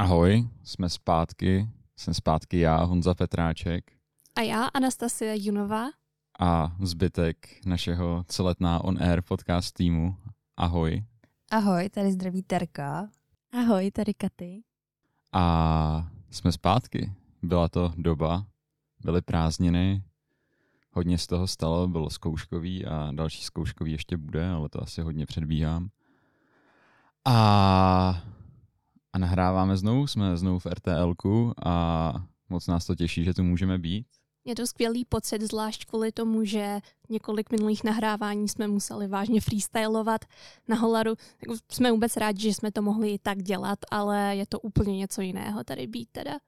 Ahoj, jsme zpátky. Jsem zpátky já, Honza Petráček. A já, Anastasia Junová. A zbytek našeho celetná on air podcast týmu. Ahoj. Ahoj, tady zdraví Terka. Ahoj, tady Katy. A jsme zpátky. Byla to doba, byly prázdniny, hodně z toho stalo, bylo zkouškový a další zkouškový ještě bude, ale to asi hodně předbíhám. A, a nahráváme znovu, jsme znovu v RTLku a moc nás to těší, že tu můžeme být. Je to skvělý pocit, zvlášť kvůli tomu, že několik minulých nahrávání jsme museli vážně freestylovat na Holaru. Jsme vůbec rádi, že jsme to mohli i tak dělat, ale je to úplně něco jiného tady být teda.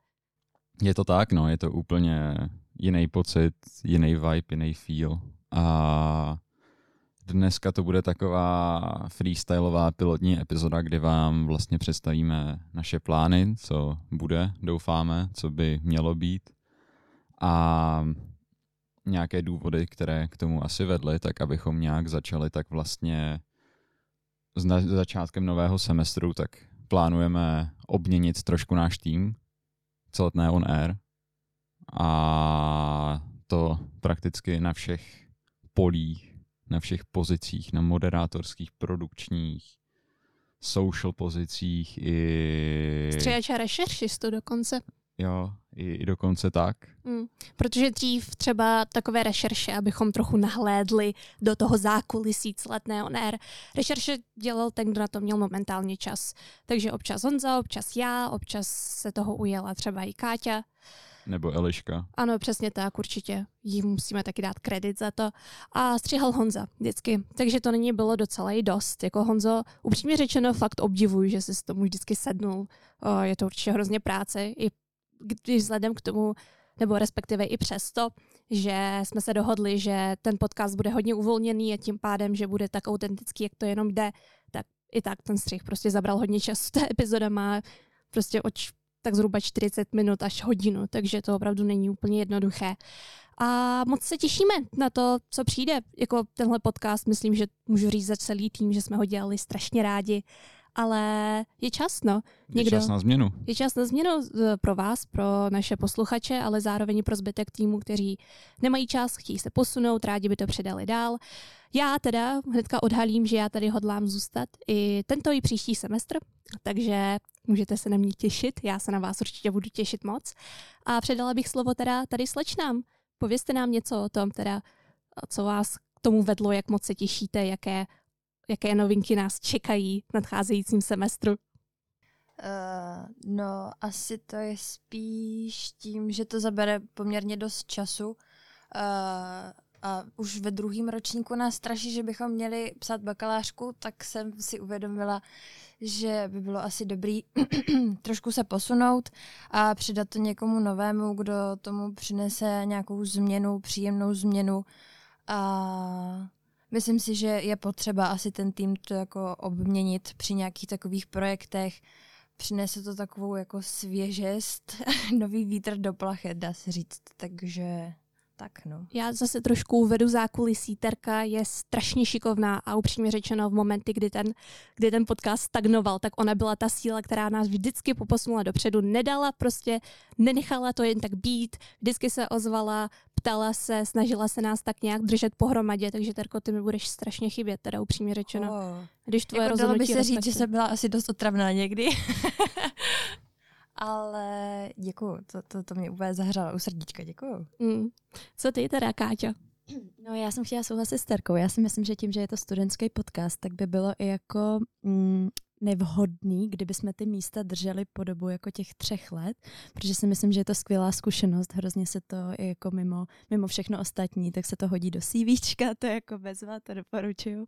Je to tak, no, je to úplně jiný pocit, jiný vibe, jiný feel. A dneska to bude taková freestyleová pilotní epizoda, kdy vám vlastně představíme naše plány, co bude, doufáme, co by mělo být. A nějaké důvody, které k tomu asi vedly, tak abychom nějak začali, tak vlastně s začátkem nového semestru, tak plánujeme obměnit trošku náš tým, celetné on air, a to prakticky na všech polích, na všech pozicích, na moderátorských, produkčních, social pozicích i... Stříhače rešeršistu dokonce. Jo, i, i dokonce tak. Mm, protože dřív třeba takové rešerše, abychom trochu nahlédli do toho zákulisí celetné on air. Rešerše dělal ten, kdo na to měl momentálně čas. Takže občas Honza, občas já, občas se toho ujela třeba i Káťa. Nebo Eliška. Ano, přesně tak, určitě. Jí musíme taky dát kredit za to. A střihal Honza vždycky. Takže to není bylo docela i dost. Jako Honzo, upřímně řečeno, fakt obdivuju, že jsi s tomu vždycky sednul. Je to určitě hrozně práce. I když vzhledem k tomu, nebo respektive i přesto, že jsme se dohodli, že ten podcast bude hodně uvolněný a tím pádem, že bude tak autentický, jak to jenom jde, tak i tak ten střih prostě zabral hodně času. Ta epizoda má prostě oč tak zhruba 40 minut až hodinu, takže to opravdu není úplně jednoduché. A moc se těšíme na to, co přijde. Jako tenhle podcast, myslím, že můžu říct za celý tým, že jsme ho dělali strašně rádi ale je čas, no. Někdo, je čas na změnu. Je čas na změnu pro vás, pro naše posluchače, ale zároveň pro zbytek týmu, kteří nemají čas, chtějí se posunout, rádi by to předali dál. Já teda hnedka odhalím, že já tady hodlám zůstat i tento i příští semestr, takže můžete se na mě těšit, já se na vás určitě budu těšit moc. A předala bych slovo teda tady slečnám. Povězte nám něco o tom teda, co vás k tomu vedlo, jak moc se těšíte, jaké jaké novinky nás čekají v nadcházejícím semestru? Uh, no, asi to je spíš tím, že to zabere poměrně dost času. Uh, a už ve druhém ročníku nás straší, že bychom měli psát bakalářku, tak jsem si uvědomila, že by bylo asi dobrý trošku se posunout a přidat to někomu novému, kdo tomu přinese nějakou změnu, příjemnou změnu. A Myslím si, že je potřeba asi ten tým to jako obměnit při nějakých takových projektech. Přinese to takovou jako svěžest, nový vítr do plachet, dá se říct. Takže tak no. Já zase trošku uvedu zákulisí. Terka je strašně šikovná a upřímně řečeno v momenty, kdy ten, kdy ten podcast stagnoval, tak ona byla ta síla, která nás vždycky poposunula dopředu. Nedala prostě, nenechala to jen tak být, vždycky se ozvala, ptala se, snažila se nás tak nějak držet pohromadě, takže Terko, ty mi budeš strašně chybět, teda upřímně řečeno. Oh. Když tvoje jako dalo by se říct, že jsem byla asi dost otravná někdy. Ale děkuju, to, to, to mě úplně zahřalo u srdíčka, děkuju. Mm. Co ty teda, Káťa? No já jsem chtěla souhlasit s Terkou. Já si myslím, že tím, že je to studentský podcast, tak by bylo i jako mm, nevhodný, kdyby jsme ty místa drželi po dobu jako těch třech let, protože si myslím, že je to skvělá zkušenost, hrozně se to i jako mimo, mimo všechno ostatní, tak se to hodí do CVčka, to je jako bezva, to doporučuju,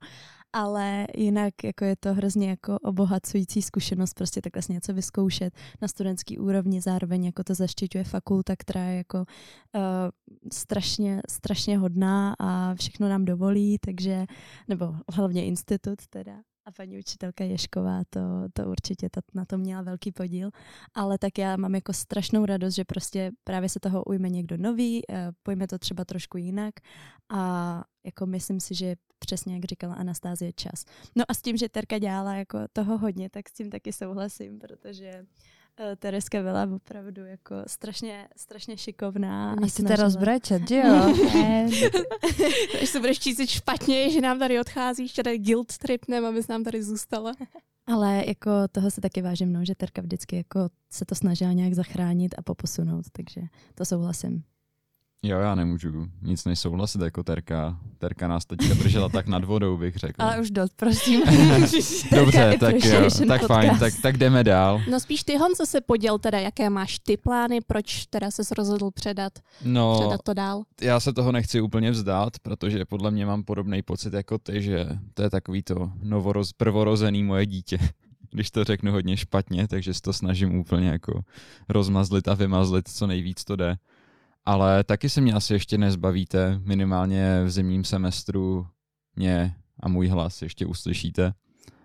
ale jinak jako je to hrozně jako obohacující zkušenost prostě tak vlastně něco vyzkoušet na studentský úrovni, zároveň jako to zaštiťuje fakulta, která je jako uh, strašně, strašně hodná a všechno nám dovolí, takže, nebo hlavně institut teda, a paní učitelka Ješková to, to určitě to, na to měla velký podíl, ale tak já mám jako strašnou radost, že prostě právě se toho ujme někdo nový, eh, pojme to třeba trošku jinak a jako myslím si, že přesně jak říkala Anastázie čas. No a s tím, že Terka dělala jako toho hodně, tak s tím taky souhlasím, protože Tereska byla opravdu jako strašně, strašně šikovná. Nechcete rozbrečet, že jo? Když se budeš čísit špatně, že nám tady odcházíš, že tady guilt tripnem, abys nám tady zůstala. Ale jako toho se taky vážím, no, že Terka vždycky jako se to snažila nějak zachránit a poposunout, takže to souhlasím. Jo, já nemůžu nic nesouhlasit jako Terka. Terka nás teďka držela tak nad vodou, bych řekl. Ale už dost, prosím. Dobře, tak jo, tak fajn, tak, tak jdeme dál. No spíš ty, Honzo, se poděl teda, jaké máš ty plány, proč teda ses rozhodl předat, No, předat to dál. já se toho nechci úplně vzdát, protože podle mě mám podobný pocit jako ty, že to je takový to novoroz, prvorozený moje dítě, když to řeknu hodně špatně, takže si to snažím úplně jako rozmazlit a vymazlit, co nejvíc to jde. Ale taky se mě asi ještě nezbavíte, minimálně v zimním semestru mě a můj hlas ještě uslyšíte.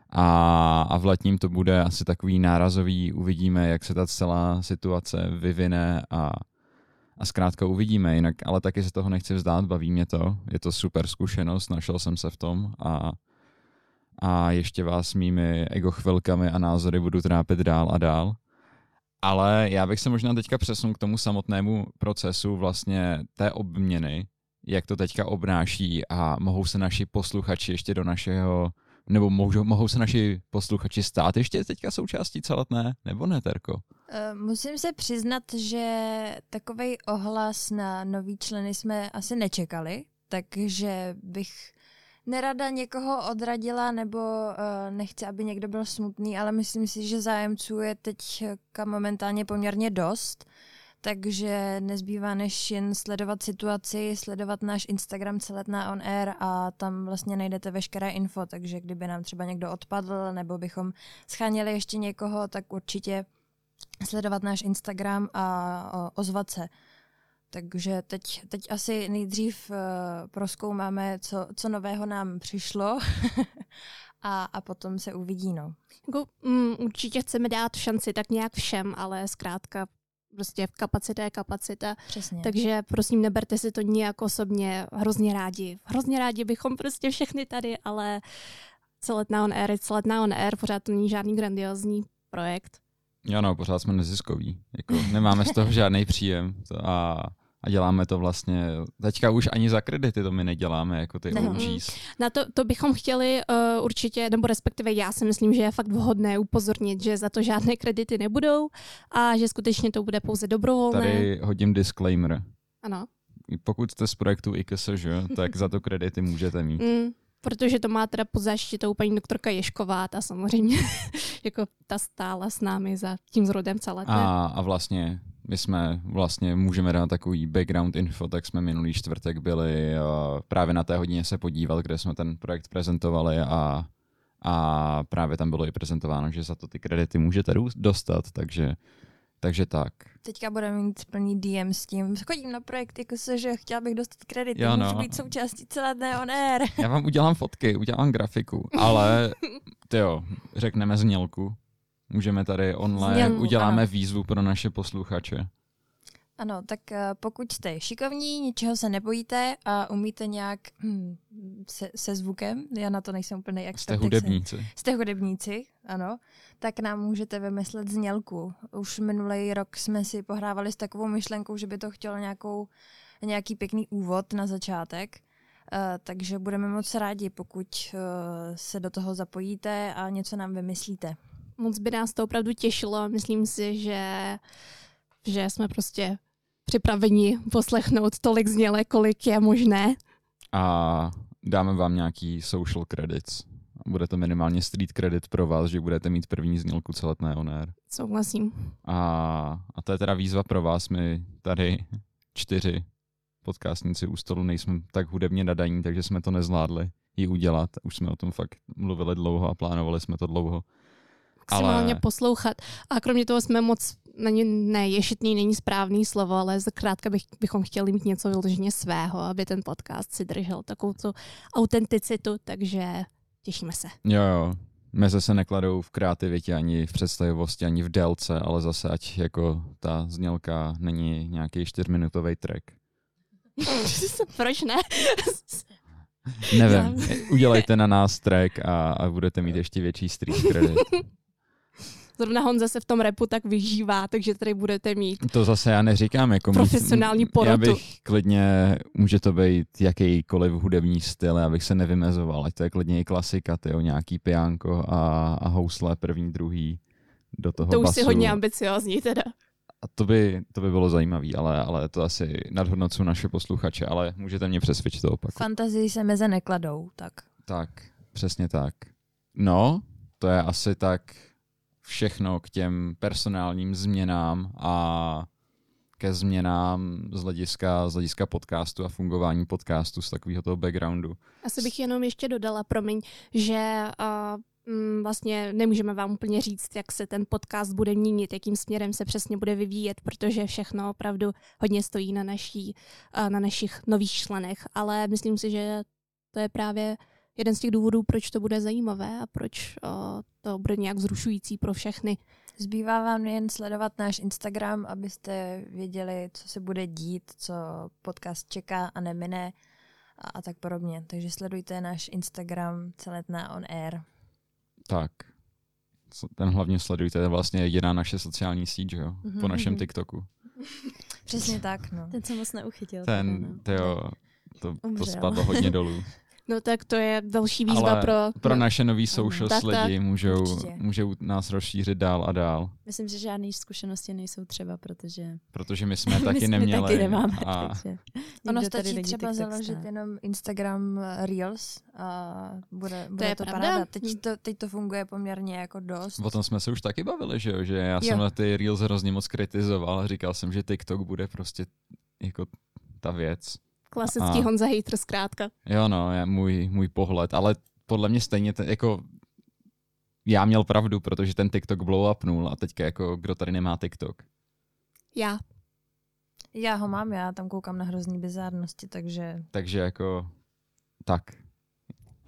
A, a v letním to bude asi takový nárazový, uvidíme, jak se ta celá situace vyvine a, a zkrátka uvidíme, jinak, ale taky se toho nechci vzdát, baví mě to, je to super zkušenost, našel jsem se v tom a, a ještě vás mými ego chvilkami a názory budu trápit dál a dál. Ale já bych se možná teďka přesunul k tomu samotnému procesu vlastně té obměny, jak to teďka obnáší a mohou se naši posluchači ještě do našeho, nebo mohou, mohou se naši posluchači stát ještě teďka součástí celotné, nebo ne, Terko? Eh, Musím se přiznat, že takový ohlas na nový členy jsme asi nečekali, takže bych nerada někoho odradila nebo uh, nechci, aby někdo byl smutný, ale myslím si, že zájemců je teď momentálně poměrně dost, takže nezbývá než jen sledovat situaci, sledovat náš Instagram Celetná on air a tam vlastně najdete veškeré info, takže kdyby nám třeba někdo odpadl nebo bychom scháněli ještě někoho, tak určitě sledovat náš Instagram a ozvat se. Takže teď, teď asi nejdřív uh, proskoumáme, co, co nového nám přišlo a, a potom se uvidí. No. Jako, mm, určitě chceme dát šanci tak nějak všem, ale zkrátka prostě kapacita je kapacita, Přesně. takže prosím neberte si to nijak osobně, hrozně rádi. Hrozně rádi bychom prostě všechny tady, ale celetná on air je celetná on air, pořád to není žádný grandiozní projekt. Jo, no, pořád jsme neziskoví. Jako, nemáme z toho žádný příjem to a, a děláme to vlastně, teďka už ani za kredity to my neděláme, jako ty Ne. OGs. Na to, to bychom chtěli uh, určitě, nebo respektive já si myslím, že je fakt vhodné upozornit, že za to žádné kredity nebudou a že skutečně to bude pouze dobrovolné. Tady hodím disclaimer. Ano. Pokud jste z projektu IKSŽ, tak za to kredity můžete mít. Mm, protože to má teda pod záštitou paní doktorka Ješková, ta samozřejmě jako ta stála s námi za tím zrodem celé. A, a vlastně my jsme vlastně, můžeme dát takový background info, tak jsme minulý čtvrtek byli uh, právě na té hodině se podívat, kde jsme ten projekt prezentovali a, a právě tam bylo i prezentováno, že za to ty kredity můžete dostat, takže, takže tak. Teďka budeme mít plný DM s tím. Chodím na projekt, jako se, že chtěla bych dostat kredit, Jo, můžu no. být součástí celé on air. Já vám udělám fotky, udělám grafiku, ale jo, řekneme znělku. Můžeme tady online, Znělku, uděláme ano. výzvu pro naše posluchače. Ano, tak eh, pokud jste šikovní, ničeho se nebojíte a umíte nějak hm, se, se zvukem, já na to nejsem úplně jak Jste hudebníci. Jste hudebníci, ano, tak nám můžete vymyslet znělku. Už minulý rok jsme si pohrávali s takovou myšlenkou, že by to chtělo nějakou, nějaký pěkný úvod na začátek. Uh, takže budeme moc rádi, pokud uh, se do toho zapojíte a něco nám vymyslíte. Moc by nás to opravdu těšilo. Myslím si, že, že jsme prostě připraveni poslechnout tolik zněle, kolik je možné. A dáme vám nějaký social credits. Bude to minimálně street credit pro vás, že budete mít první znělku celetné on air. Souhlasím. A, a to je teda výzva pro vás. My tady čtyři podcastníci u stolu nejsme tak hudebně nadaní, takže jsme to nezvládli ji udělat. Už jsme o tom fakt mluvili dlouho a plánovali jsme to dlouho. Maximálně Ale- poslouchat. A kromě toho jsme moc, není, ne, ješitný není správný slovo, ale zkrátka bych, bychom chtěli mít něco vyloženě svého, aby ten podcast si držel takovou tu autenticitu, takže těšíme se. Jo, jo. Meze se nekladou v kreativitě, ani v představivosti, ani v délce, ale zase ať jako ta znělka není nějaký čtyřminutový track. Proč ne? Nevím, udělejte na nás track a, a budete mít ještě větší street credit. Zrovna Honza se v tom repu tak vyžívá, takže tady budete mít To zase já neříkám. Jako Profesionální mít, porotu. Já bych klidně, může to být jakýkoliv hudební styl, já bych se nevymezoval, ať to je klidně i klasika, tyjo, nějaký piánko a, a housle první, druhý do toho to už basu. si hodně ambiciozní teda. A to by, to by bylo zajímavé, ale, ale to asi nadhodnocují naše posluchače, ale můžete mě přesvědčit to opak. Fantazii se meze nekladou, tak. Tak, přesně tak. No, to je asi tak všechno k těm personálním změnám a ke změnám z hlediska, z hlediska podcastu a fungování podcastu z takového toho backgroundu. Asi bych jenom ještě dodala, promiň, že uh, vlastně nemůžeme vám úplně říct, jak se ten podcast bude měnit, jakým směrem se přesně bude vyvíjet, protože všechno opravdu hodně stojí na, naší, na našich nových členech, ale myslím si, že to je právě jeden z těch důvodů, proč to bude zajímavé a proč uh, to bude nějak zrušující pro všechny. Zbývá vám jen sledovat náš Instagram, abyste věděli, co se bude dít, co podcast čeká a nemine a, a tak podobně. Takže sledujte náš Instagram Celetná on air. Tak, Co- ten hlavně sledujte, to je vlastně jediná naše sociální síť, jo? Po Mhm. našem TikToku. Přesně tak, no. Ten se moc neuchytil. Ten, no. to, to Umřel. spadlo hodně dolů. No tak to je další výzva Ale pro... Pro naše nový socials Tak, tak. lidi můžou, Určitě. můžou nás rozšířit dál a dál, Myslím, že žádné zkušenosti nejsou třeba, protože protože my jsme taky my jsme neměli. taky nemáme, a takže Ono stačí třeba založit jenom Instagram eh, Reels a bude, bude je to, pravda. paráda. Teď to, teď to funguje poměrně jako dost. O tom jsme se už taky bavili, že jo? Že já Jo. jsem na ty Reels hrozně moc kritizoval a říkal jsem, že TikTok bude prostě jako ta věc. Klasický A- Honza hater zkrátka. Jo no, je můj, můj pohled, ale podle mě stejně ten, jako já měl pravdu, protože ten TikTok blow upnul a teďka jako kdo tady nemá TikTok. Já. Já ho mám, já tam koukám na hrozný bizárnosti, takže Takže jako tak.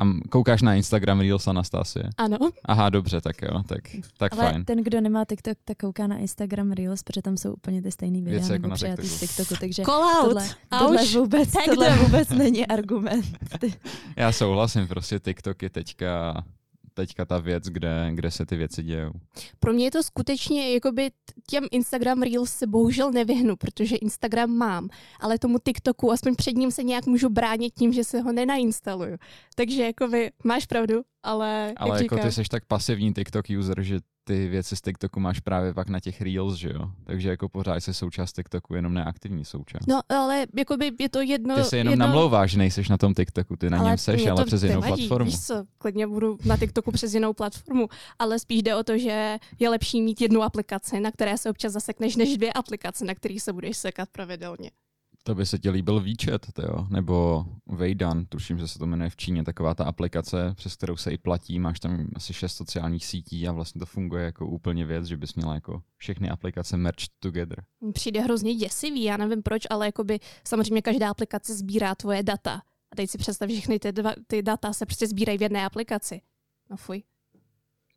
A koukáš na Instagram Reels Anastasie? Ano. Aha, dobře, tak jo, tak, tak Ale fajn. ten, kdo nemá TikTok, tak kouká na Instagram Reels, protože tam jsou úplně ty stejné videa Věci jako na TikToku. z TikToku, takže Call out. tohle, tohle, vůbec, tohle vůbec není argument. Ty- Já souhlasím, prostě TikTok je teďka, teďka ta věc, kde, kde se ty věci dějou. Pro mě je to skutečně, jakoby těm Instagram Reels se bohužel nevyhnu, protože Instagram mám, ale tomu TikToku, aspoň před ním se nějak můžu bránit tím, že se ho nenainstaluju. Takže jakoby máš pravdu, ale, Ale jak jako říkám, ty jsi tak pasivní TikTok user, že ty věci z TikToku máš právě pak na těch Reels, že jo? Takže jako pořád jsi součást TikToku, jenom neaktivní součást. No, ale jakoby je to jedno... ty se jenom jedno... namlouváš, že nejseš na tom TikToku, ty na něm seš, ale přes jinou nevadí, platformu. Víš co, klidně budu na TikToku přes jinou platformu, ale spíš jde o to, že je lepší mít jednu aplikaci, na které se občas zasekneš, než dvě aplikace, na kterých se budeš sekat pravidelně. To by se ti líbil výčet, jo? nebo Weidan, tuším, že se to jmenuje v Číně, taková ta aplikace, přes kterou se i platí, máš tam asi šest sociálních sítí a vlastně to funguje jako úplně věc, že bys měla jako všechny aplikace merged together. Přijde hrozně děsivý, já nevím proč, ale jakoby samozřejmě každá aplikace sbírá tvoje data. A teď si představ, že všechny ty, dva, ty data se prostě sbírají v jedné aplikaci. No fuj.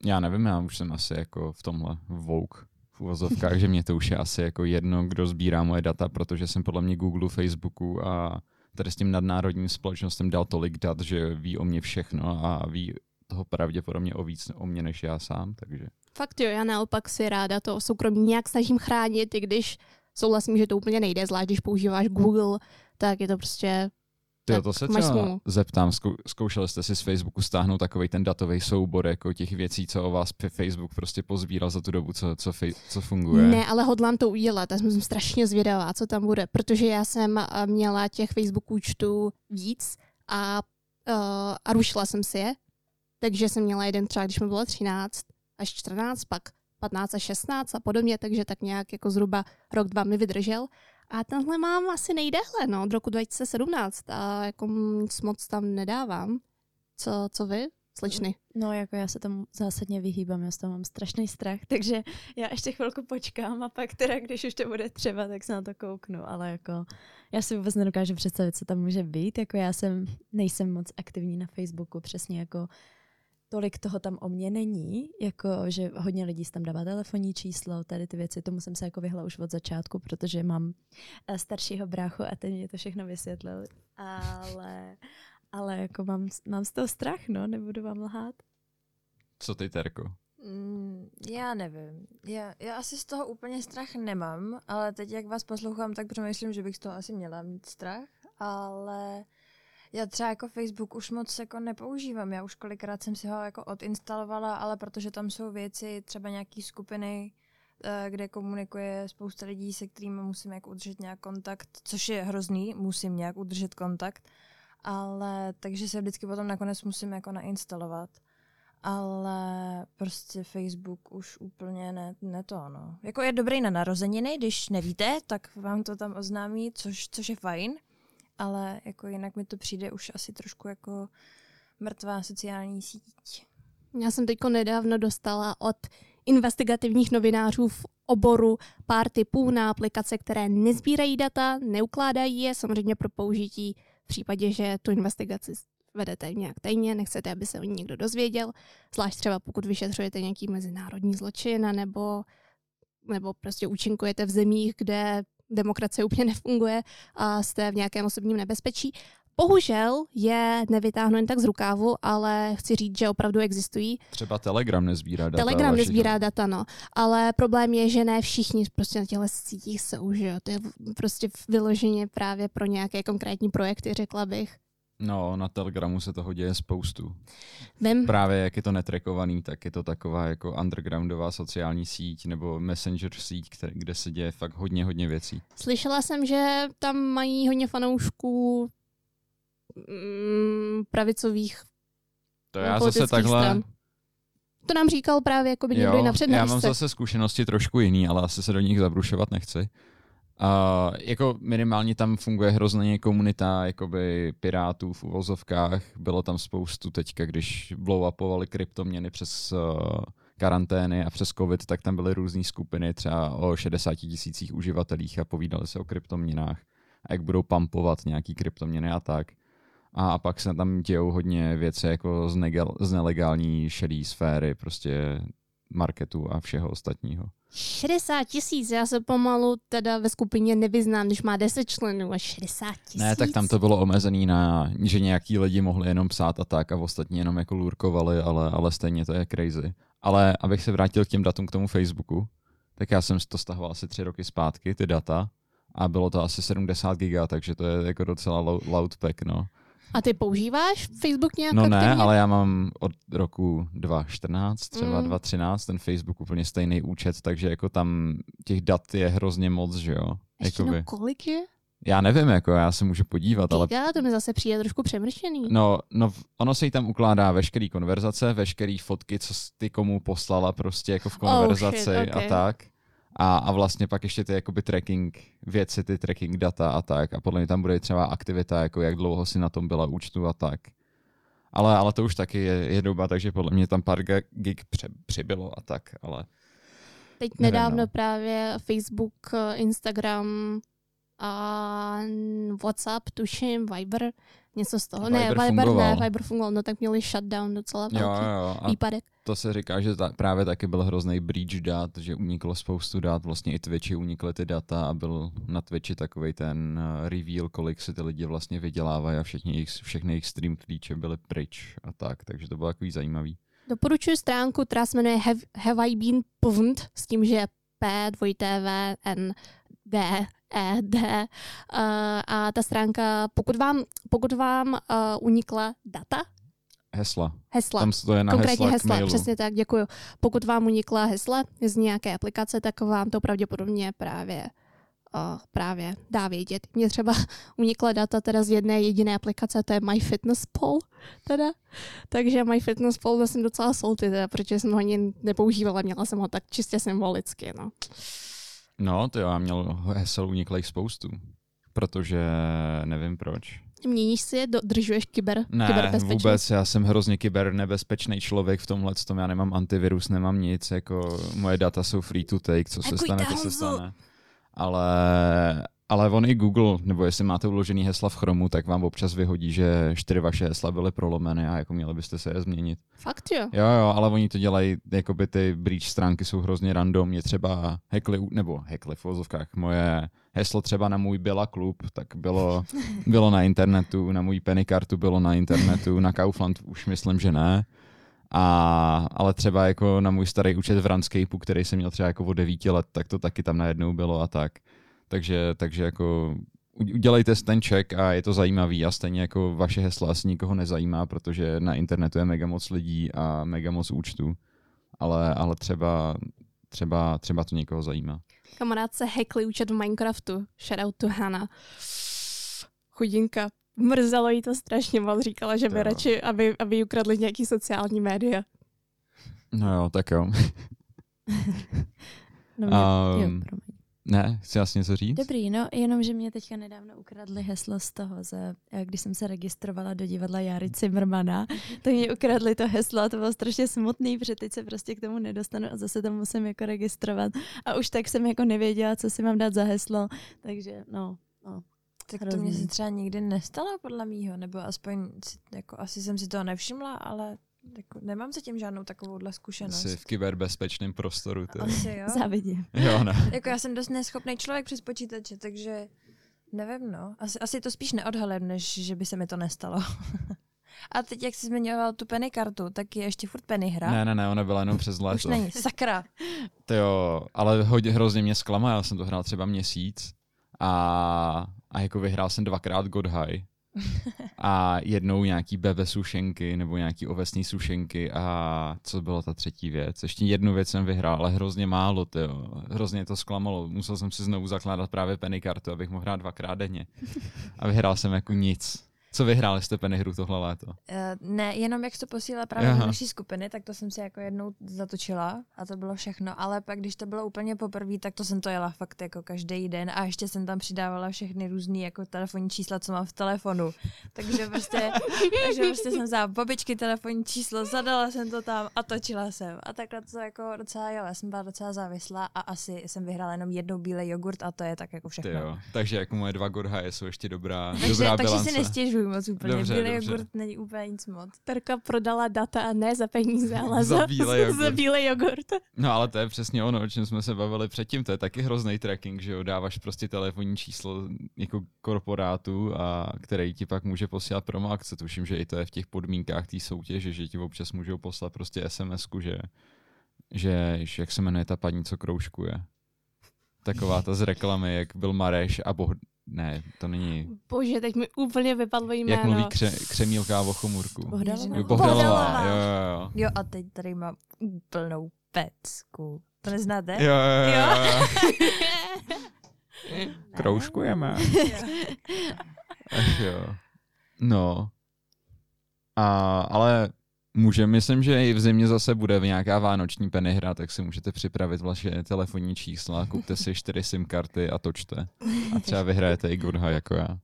Já nevím, já už jsem asi jako v tomhle vouk v uvozovkách, že mě to už je asi jako jedno, kdo sbírá moje data, protože jsem podle mě Google, Facebooku a tady s tím nadnárodním společnostem dal tolik dat, že ví o mě všechno a ví toho pravděpodobně o víc o mě než já sám, takže Fakt jo, já naopak si ráda to soukromí nějak snažím chránit, i když souhlasím, že to úplně nejde, zvlášť když používáš Google, tak je to prostě Ty to se třeba zeptám, zkou, zkoušeli jste si z Facebooku stáhnout takový ten datový soubor jako těch věcí, co o vás Facebook prostě pozbíral za tu dobu, co, co, fej, co funguje. Ne, ale hodlám to udělat. Já jsem strašně zvědavá, co tam bude, protože já jsem a, měla těch Facebook účtů víc a, uh, a rušila jsem si je. Takže jsem měla jeden třeba, když mi bylo 13 až 14, pak 15 až 16 a podobně, takže tak nějak jako zhruba rok, dva mi vydržel. A tenhle mám asi nejdéhle, no, od roku 2017 a jako nic moc tam nedávám. Co, co vy, slečny? No, jako já se tomu zásadně vyhýbám, já z toho mám strašný strach, takže já ještě chvilku počkám a pak teda, když už to bude třeba, tak se na to kouknu, ale jako já si vůbec nedokážu představit, co tam může být, jako já jsem, nejsem moc aktivní na Facebooku, přesně jako tolik toho tam o mě není, jako že hodně lidí tam dává telefonní číslo, tady ty věci, tomu jsem se jako vyhla už od začátku, protože mám eh, staršího bráchu a ten mě to všechno vysvětlil, ale, ale jako mám, mám z toho strach, no, nebudu vám lhát. Co ty, Terko? Mm, já nevím. Já, já asi z toho úplně strach nemám, ale teď, jak vás poslouchám, tak přemýšlím, že bych z toho asi měla mít strach, ale já třeba jako Facebook už moc jako nepoužívám. Já už kolikrát jsem si ho jako odinstalovala, ale protože tam jsou věci, třeba nějaký skupiny, eh, kde komunikuje spousta lidí, se kterými musím jako udržet nějak kontakt, což je hrozný, musím nějak udržet kontakt, ale takže se vždycky potom nakonec musím jako nainstalovat ale prostě Facebook už úplně ne, ne to, no. Jako je dobrý na narozeniny, když nevíte, tak vám to tam oznámí, což, což je fajn, ale jako jinak mi to přijde už asi trošku jako mrtvá sociální síť. Já jsem teď nedávno dostala od investigativních novinářů v oboru pár typů na aplikace, které nezbírají data, neukládají je, samozřejmě pro použití v případě, že tu investigaci vedete nějak tajně, nechcete, aby se o ní někdo dozvěděl, zvlášť třeba pokud vyšetřujete nějaký mezinárodní zločin, nebo, nebo prostě účinkujete v zemích, kde demokracie úplně nefunguje a jste v nějakém osobním nebezpečí. Bohužel je nevytáhnu jen tak z rukávu, ale chci říct, že opravdu existují. Třeba Telegram nezbírá data. Telegram nezbírá data, no. Ale problém je, že ne všichni prostě na těchto sítích jsou, že jo. To je prostě vyloženě právě pro nějaké konkrétní projekty, řekla bych. No, na Telegramu se toho děje spoustu. Vím. Právě jak je to netrekovaný, tak je to taková jako undergroundová sociální síť nebo messenger síť, které, kde se děje fakt hodně, hodně věcí. Slyšela jsem, že tam mají hodně fanoušků mm, pravicových To já zase takhle... Stran. To nám říkal právě jako by někdo na Já mám zase zkušenosti trošku jiný, ale asi se do nich zabrušovat nechci. A jako minimálně tam funguje hrozně komunita jakoby pirátů v uvozovkách. Bylo tam spoustu teďka, když blow upovali kryptoměny přes uh, karantény a přes covid, tak tam byly různé skupiny třeba o 60 tisících uživatelích a povídali se o kryptoměnách a jak budou pumpovat nějaký kryptoměny a tak. A, a pak se tam dějou hodně věci jako z, negal, z nelegální šedé sféry, prostě marketu a všeho ostatního. 60 tisíc, já se pomalu teda ve skupině nevyznám, když má 10 členů a 60 tisíc. Ne, tak tam to bylo omezený na, že nějaký lidi mohli jenom psát a tak a ostatní jenom jako lurkovali, ale, ale stejně to je crazy. Ale abych se vrátil k těm datům k tomu Facebooku, tak já jsem to stahoval asi tři roky zpátky, ty data, a bylo to asi 70 giga, takže to je jako docela loud pack, no. A ty používáš Facebook nějak No ne, aktivně? ale já mám od roku 2014, třeba mm. 2013 ten Facebook úplně stejný účet, takže jako tam těch dat je hrozně moc, že jo. Ještě Jakoby. no kolik je? Já nevím, jako já se můžu podívat, Giga, ale... Já to mi zase přijde trošku přemršený. No, no, ono se jí tam ukládá veškerý konverzace, veškerý fotky, co ty komu poslala prostě jako v konverzaci oh, shit, okay. a tak. A, a vlastně pak ještě ty jakoby tracking věci, ty tracking data a tak. A podle mě tam bude třeba aktivita, jako jak dlouho si na tom byla účtu a tak. Ale, ale to už taky je, je doba, takže podle mě tam pár gig pře, přibylo a tak, ale... Teď nevím, nedávno no. právě Facebook, Instagram a WhatsApp, tuším, Viber, něco z toho. Viber ne, Viber fungoval. ne, Viber fungoval, no tak měli shutdown docela velký jo, jo, a výpadek. To se říká, že ta, právě taky byl hrozný breach dat, že uniklo spoustu dat, vlastně i Twitchi unikly ty data a byl na Twitchi takový ten uh, reveal, kolik si ty lidi vlastně vydělávají a všechny jejich, všechny jejich stream klíče byly pryč a tak, takže to bylo takový zajímavý. Doporučuji stránku, která se jmenuje Have, Have I Been Pwned, s tím, že P, dvojité V, N, D, E, D. Uh, a ta stránka, pokud vám, pokud vám uh, unikla data, Hesla. Hesla. Tam to je na Konkrétně hesla, hesla přesně tak, děkuju. Pokud vám unikla hesla z nějaké aplikace, tak vám to pravděpodobně právě uh, právě dá vědět. Mně třeba unikla data teda z jedné jediné aplikace, to je MyFitnessPal teda. Takže MyFitnessPal jsem docela salty, teda, protože jsem ho ani nepoužívala, měla jsem ho tak čistě symbolicky, no. No, to jo, já měl hesel uniklých spoustu, protože nevím proč. Měníš si je, dodržuješ kyber, ne, vůbec, já jsem hrozně kybernebezpečný člověk v tomhle tom, já nemám antivirus, nemám nic, jako moje data jsou free to take, co se stane, to se stane. Ale ale on i Google, nebo jestli máte uložený hesla v Chromu, tak vám občas vyhodí, že čtyři vaše hesla byly prolomeny a jako měli byste se je změnit. Fakt jo? Jo, jo, ale oni to dělají, jako by ty breach stránky jsou hrozně random. Mě třeba hackli, nebo hackli v vozovkách, moje heslo třeba na můj Byla klub, tak bylo, bylo na internetu, na můj penny kartu bylo na internetu, na Kaufland už myslím, že ne. A, ale třeba jako na můj starý účet v Runscapeu, který jsem měl třeba jako od devíti let, tak to taky tam najednou bylo a tak. Takže, takže jako udělejte ten check a je to zajímavý a stejně jako vaše hesla asi nikoho nezajímá, protože na internetu je mega moc lidí a mega moc účtů, ale, ale třeba, třeba, třeba to někoho zajímá. Kamarád se hackli účet v Minecraftu. Shoutout to Hana. Chudinka. Mrzelo jí to strašně moc. Říkala, že by Jo. radši, aby, aby jí ukradli nějaký sociální média. No jo, tak jo. No, mě, Um, jo, promiň. Ne, chci asi něco říct? Dobrý, no jenom, že mě teďka nedávno ukradli heslo z toho, ze, eh, když jsem se registrovala do divadla Jary Cimrmana, tak mě ukradli to heslo a to bylo strašně smutný, protože teď se prostě k tomu nedostanu a zase to musím jako registrovat. A už tak jsem jako nevěděla, co si mám dát za heslo, takže no, no. Tak to mě se třeba nikdy nestalo, podle mýho, nebo aspoň jako, asi jsem si toho nevšimla, ale jako, nemám zatím žádnou takovouhle zkušenost. Jsi v kyberbezpečném prostoru. Ty. Asi jo. Závidím. Jo, ne. Jako já jsem dost neschopný člověk přes počítače, takže nevím, no. Asi, asi to spíš neodhalím, než že by se mi to nestalo. A teď, jak jsi zmiňoval tu penny kartu, tak je ještě furt penny hra. Ne, ne, ne, ona byla jenom přes léto. Už není, sakra. To jo, ale hodně, hrozně mě zklamal, já jsem to hrál třeba měsíc a, a jako vyhrál jsem dvakrát God High a jednou nějaký bebe sušenky nebo nějaký ovesní sušenky a co byla ta třetí věc? Ještě jednu věc jsem vyhrál, ale hrozně málo, jo. hrozně to zklamalo. Musel jsem si znovu zakládat právě penny kartu, abych mohl hrát dvakrát denně. A vyhrál jsem jako nic. Co vyhráli jste penny hru tohle léto? Uh, ne, jenom jak to posílala právě Aha. do naší skupiny, tak to jsem si jako jednou zatočila a to bylo všechno. Ale pak, když to bylo úplně poprvé, tak to jsem to jela fakt jako každý den a ještě jsem tam přidávala všechny různé jako telefonní čísla, co mám v telefonu. Takže prostě, takže prostě jsem vzala babičky telefonní číslo, zadala jsem to tam a točila jsem. A takhle to jako docela jela. Já jsem byla docela závislá a asi jsem vyhrála jenom jednou bílej jogurt a to je tak jako Ty všechno. jo. Takže jako moje dva High jsou ještě dobrá, Takže, dobrá takže bilance. si nestěžuj moc úplně. Dobře, Bílej dobře. jogurt není úplně nic moc. Terka prodala data a ne za peníze, ale Za za, bílej jogurt. za bílej jogurt. No ale to je přesně ono, o čem jsme se bavili předtím, to je taky hrozný tracking, že jo, dáváš prostě telefonní číslo jako korporátu, a který ti pak může posílat promo akce, tuším, že i to je v těch podmínkách té soutěže, že ti občas můžou poslat prostě SMS-ku, že, že, že jak se jmenuje ta paní, co kroužkuje. Taková ta z reklamy, jak byl Mareš a boh... Ne, to není... Bože, teď mi úplně vypadlo jméno. Jak mluví kře, Křemílka o Chomurku. Bohdalová? Jo, Bohdalová. Bohdalová, jo, jo, jo. Jo, a teď tady mám úplnou pecku. To neznáte? Jo, jo, jo, jo. Kroužkujeme. Ach jo. No. A, ale může, myslím, že i v zimě zase bude nějaká vánoční penny hra, tak si můžete připravit vaše telefonní čísla, kupte si čtyři SIM karty a točte. A třeba vyhrajete i High jako já.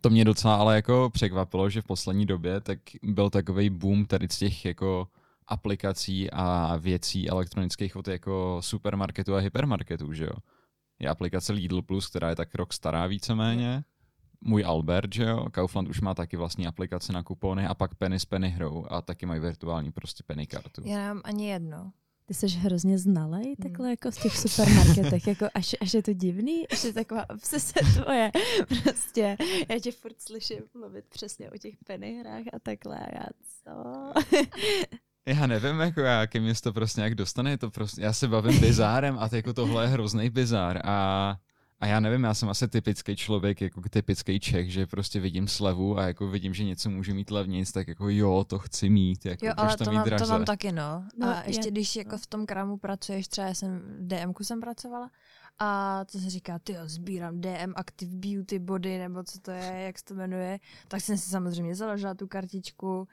To mě docela ale jako překvapilo, že v poslední době tak byl takový boom tady z těch jako aplikací a věcí elektronických od jako supermarketu a hypermarketů, že jo. Je aplikace Lidl Plus, která je tak rok stará víceméně. Můj Albert, že jo, Kaufland už má taky vlastní aplikace na kupony a pak Penny s Penny hrou a taky mají virtuální prostě Penny kartu. Já nemám ani jedno. Ty jsi hrozně znalej takhle jako z těch supermarketech, jako až, až je to divný, až je taková obsese tvoje. Prostě já tě furt slyším mluvit přesně o těch penny hrách a takhle a já co? Já nevím, jako já, ke mně se to prostě nějak dostane, to prostě, já se bavím bizárem a to jako tohle je hrozný bizár a, a já nevím, já jsem asi typický člověk, jako typický Čech, že prostě vidím slevu a jako vidím, že něco může mít levnějc, tak jako jo, to chci mít, jako Jo, ale to, to, mít mám, to mám taky, no. No, a ještě když jako v tom krámu pracuješ, třeba já jsem v DMku jsem pracovala, a to se říká, ty sbírám DM Active Beauty Body, nebo co to je, jak se to jmenuje, tak jsem si samozřejmě založila tu kartičku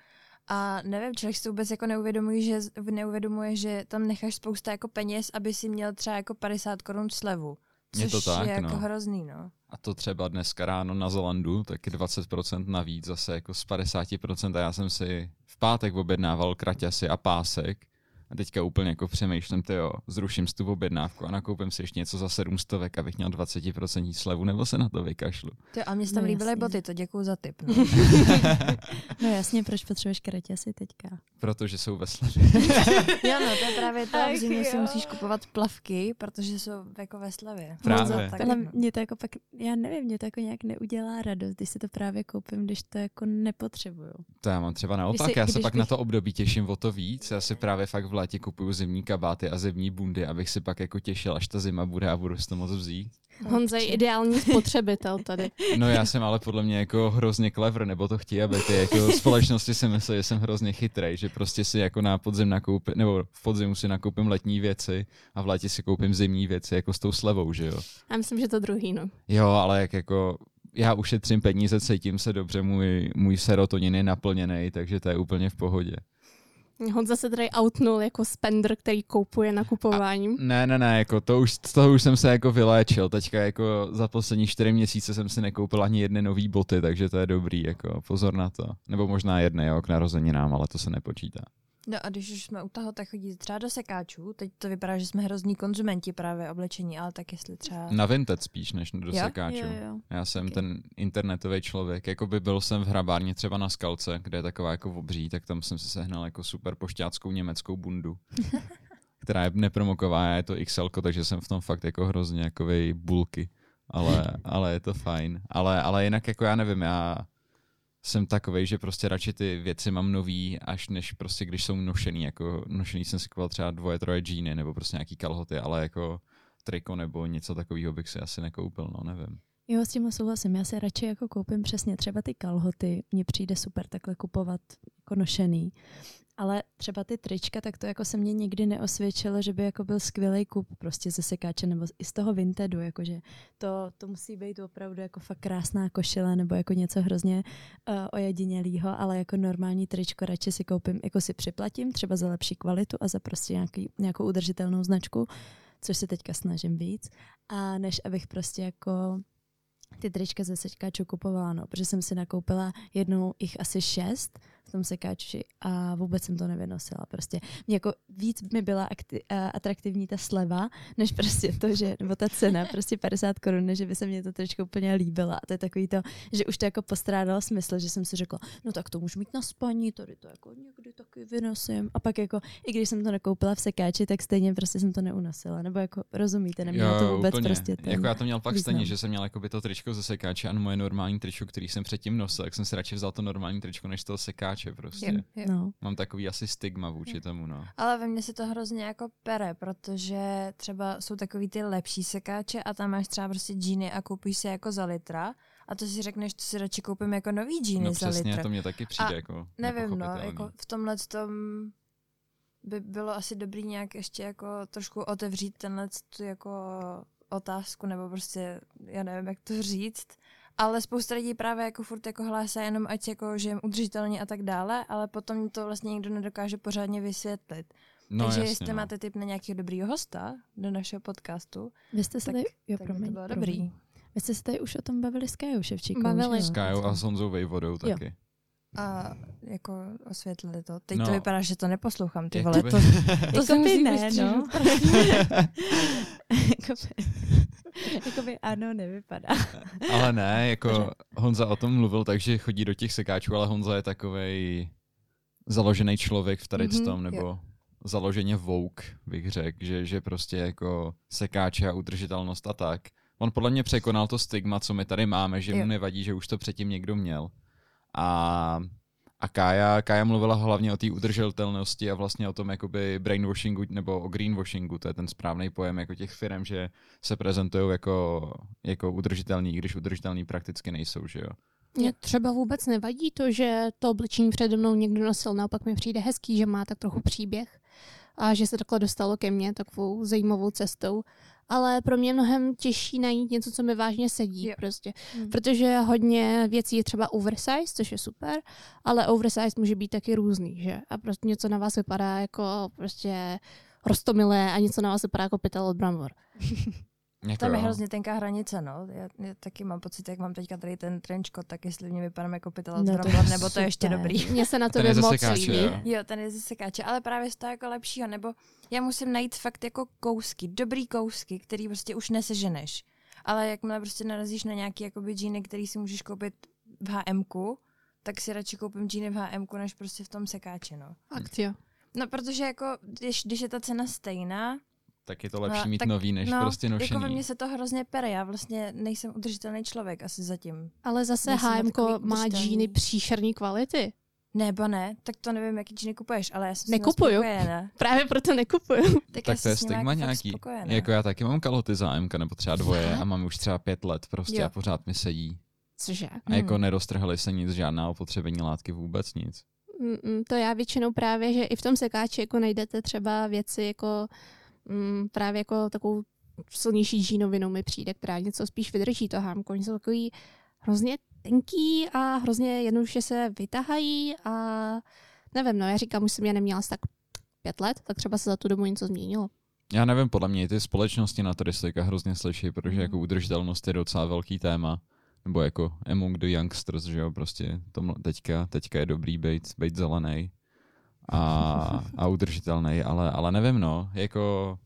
a nevím, člověk si vůbec jako neuvědomuje, že, neuvědomuje, že tam necháš spousta jako peněz, aby si měl třeba jako 50 korun slevu. Je Což to tak, je jako no. hrozný, no. A to třeba dneska ráno na Zelandu, taky 20% navíc, zase jako z 50%. A já jsem si v pátek objednával kraťasy a pásek A teďka úplně jako přemýšlím, ty jo, zruším si tu objednávku a nakoupím si ještě něco za 700, abych měl 20% slevu, nebo se na to vykašlu. Ty, a mě se tam No líbily boty, to děkuju za tip. No. No jasně, proč potřebuješ kraťasy teďka? Protože jsou ve slevě. jo, no, to je právě to, v zimě si musíš kupovat plavky, protože jsou jako ve slevě. Právě. Tak, Ale mě to jako pak, já nevím, mě to jako nějak neudělá radost, když si to právě koupím, když to jako nepotřebuju. To já mám třeba naopak, si- já se když pak bych- na to období těším o to víc. Já si právě fakt v létě kupuju zimní kabáty a zimní bundy, abych si pak jako těšil, až ta zima bude a budu si to moc vzít. Honza je ideální spotřebitel tady. No já jsem ale podle mě jako hrozně clever, nebo to chtějí, aby ty jako společnosti si myslí, že jsem hrozně chytrý, že prostě si jako na podzim nakoupím, nebo v podzimu si nakoupím letní věci a v létě si koupím zimní věci, jako s tou slevou, že jo. Já myslím, že to druhý, no. Jo, ale jak jako já ušetřím peníze, cítím se dobře, můj, můj serotonin je naplněný, takže to je úplně v pohodě. Honza se tady outnul jako spender, který koupuje nakupováním. Ne, ne, ne, jako to už, z toho už jsem se jako vyléčil. Teďka jako za poslední čtyři měsíce jsem si nekoupil ani jedny nový boty, takže to je dobrý, jako pozor na to. Nebo možná jedny, jo, k narozeninám, ale to se nepočítá. No a když už jsme u toho, tak chodíte třeba do sekáčů. Teď to vypadá, že jsme hrozní konzumenti právě oblečení, ale tak jestli třeba... Na Vinted spíš, než do Jo? sekáčů. jo. Já jsem Ok. ten internetový člověk. Jakoby byl jsem v hrabárně třeba na Skalce, kde je taková jako obří, tak tam jsem si sehnal jako super pošťáckou německou bundu. která je nepromoková, je to XL, takže jsem v tom fakt jako hrozně jakovej bulky. Ale, ale je to fajn. Ale, ale jinak jako já nevím, já jsem takovej, že prostě radši ty věci mám nový, až než prostě když jsou nošený, jako nošený jsem si kupoval třeba dvoje, troje džíny, nebo prostě nějaký kalhoty, ale jako triko nebo něco takového bych si asi nekoupil, no nevím. Jo, s tím souhlasím. Já si radši jako koupím přesně třeba ty kalhoty. Mně přijde super takhle kupovat jako nošený. Ale třeba ty trička, tak to jako se mně nikdy neosvědčilo, že by jako byl skvělý kup prostě ze sekáče nebo i z toho Vintedu, jakože to, to musí být opravdu jako fakt krásná košile nebo jako něco hrozně uh, ojedinělýho, ale jako normální tričko radši si koupím, jako si připlatím třeba za lepší kvalitu a za prostě nějaký, nějakou udržitelnou značku, což se teďka snažím víc, a než abych prostě jako ty trička ze sekáčů kupovala, no, protože jsem si nakoupila jednou jich asi šest v tom sekáči a vůbec jsem to nevynosila. Prostě mě jako víc mi byla akti- atraktivní ta sleva, než prostě to, že, nebo ta cena, prostě 50 korun, že by se mě to tričko úplně líbila. A to je takový to, že už to jako postrádalo smysl, že jsem si řekla, no tak to můžu mít na spaní, tady to jako někdy taky vynosím. A pak jako, i když jsem to nakoupila v sekáči, tak stejně prostě jsem to neunosila. Nebo jako rozumíte, nemělo to vůbec úplně. prostě ten Jako já to měl pak význam. stejně, že jsem měl jakoby to tričko ze sekáče a moje normální tričko, který jsem předtím nosil, tak jsem si radši vzal to normální tričko než toho sekáče prostě. Jo, jo. No. Mám takový asi stigma vůči tomu, no. Ale ve mně se to hrozně jako pere, protože třeba jsou takový ty lepší sekáče a tam máš třeba prostě džíny a koupíš si jako za litra a to si řekneš, to si radši koupím jako nový džíny No za přesně, litr. to mě taky přijde A jako Nevím, no, jako v tomhle tom by bylo asi dobrý nějak ještě jako trošku otevřít tenhle tu jako otázku, nebo prostě, já nevím, jak to říct, ale spousta lidí právě jako furt jako hlásá jenom ať jako žijem udržitelně a tak dále, ale potom to vlastně nikdo nedokáže pořádně vysvětlit. no, Takže jasně, jestli no. máte tip na nějakého dobrýho hosta do našeho podcastu, Vy jste se tak, tady, jo, tak by promiň, to bylo promiň. dobrý. Vy jste se tady už o tom bavili s Kajou Ševčíkovou. Bavili. S jo? Kajou a s Honzou Vejvodou taky. A jako osvětlili to. Teď No. to vypadá, že to neposlouchám, ty Jakoby- vole, to, to musí ne, vystříhnout. no. jakoby, jakoby ano, nevypadá. Ale ne, jako Honza o tom mluvil, takže chodí do těch sekáčů, ale Honza je takovej založený člověk v tady Mhm, tom, nebo založeně vouk, bych řekl, že, že prostě jako sekáče a udržitelnost a tak. On podle mě překonal to stigma, co my tady máme, že mu Jo. nevadí, že už to předtím někdo měl. A, a Kája, Kája mluvila hlavně o té udržitelnosti a vlastně o tom jakoby brainwashingu nebo o greenwashingu, to je ten správný pojem jako těch firm, že se prezentují jako, jako udržitelný, i když udržitelný prakticky nejsou, že jo. Mně třeba vůbec nevadí to, že to oblečení přede mnou někdo nosil, naopak mi přijde hezký, že má tak trochu příběh a že se takhle dostalo ke mně takovou zajímavou cestou. Ale pro mě je mnohem těžší najít něco, co mi vážně sedí. Jo. Prostě. Hmm. Protože hodně věcí je třeba oversize, což je super, ale oversize může být taky různý, že? A prostě něco na vás vypadá jako prostě rostomilé a něco na vás vypadá jako pytel od brambor. Jako Tam je jo. hrozně tenká hranice, no. Já, já taky mám pocit, jak mám teďka tady ten trenčkot, tak jestli mě vypadám jako pytel No no, to je nebo to je ještě dobrý. Mně se na Ten to je moc sekáče, líbí. jo. Jo, ten je ze sekáče, ale právě z toho jako lepšího, nebo já musím najít fakt jako kousky, dobrý kousky, který prostě už neseženeš. Ale jakmile prostě narazíš na nějaký jakoby džíny, který si můžeš koupit v HMku, tak si radši koupím džíny v HMku, než prostě v tom sekáči, no. Fakt jo. No, protože jako, když, když je ta cena stejná, Tak je to lepší No, mít tak- nový, než no, prostě nošený. jako ve mně se to hrozně pere, já vlastně nejsem udržitelný člověk asi zatím. Ale zase H&M má džíny příšerný kvality. Nebo ne, tak to nevím, jaký džíny kupuješ, ale já jsem Nekupuju. spokojená. Právě proto nekupuju. Tak, tak to je stigma jako nějaký. spokojená. Jako já taky mám kaloty za AMK, nebo třeba dvoje a mám už třeba pět let prostě Jo. a pořád mi sedí. Cože? A jako Hmm. neroztrhali se nic, žádná opotřebení látky, vůbec nic. Mm, to já většinou právě, že i v tom sekáči jako najdete třeba věci jako mm, právě jako takovou silnější džínovinu mi přijde, která něco spíš vydrží to hámko. Oni jsou takový hrozně tenký a hrozně jednoduše se vytahají a nevím, no já říkám, už jsem je neměla asi tak pět let, tak třeba se za tu dobu něco změnilo. Já nevím, podle mě i ty společnosti na to teďka hrozně slyší, protože Mhm. jako udržitelnost je docela velký téma. Nebo jako among the youngsters, že jo, prostě tom, teďka, teďka je dobrý být, být zelený a, a udržitelný, ale, ale nevím, no, jako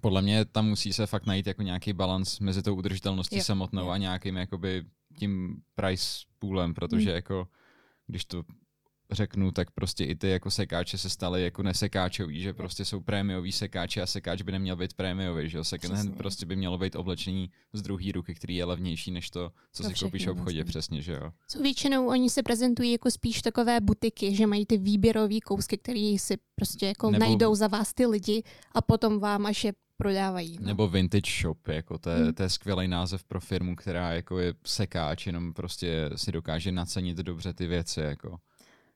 podle mě tam musí se fakt najít jako nějaký balans mezi tou udržitelností Jo, samotnou jo. a nějakým jakoby tím price poolem, protože Hmm. jako když to řeknu, tak prostě i ty jako sekáče se staly jako nesekáčový, že prostě jsou prémiový sekáče a sekáč by neměl být prémiový, že jo, second hand prostě by mělo být oblečení z druhé ruky, který je levnější než to, co To si koupíš v obchodě, vlastně. přesně, že jo. Co většinou oni se prezentují jako spíš takové butiky, že mají ty výběrové kousky, které si prostě jako Nebo- Nebo... najdou za vás ty lidi a potom vám až je prodávají. No. Nebo vintage shop, jako to je, Hmm. to je skvělý název pro firmu, která jako je sekáč, jenom prostě si dokáže nacenit dobře ty věci, jako.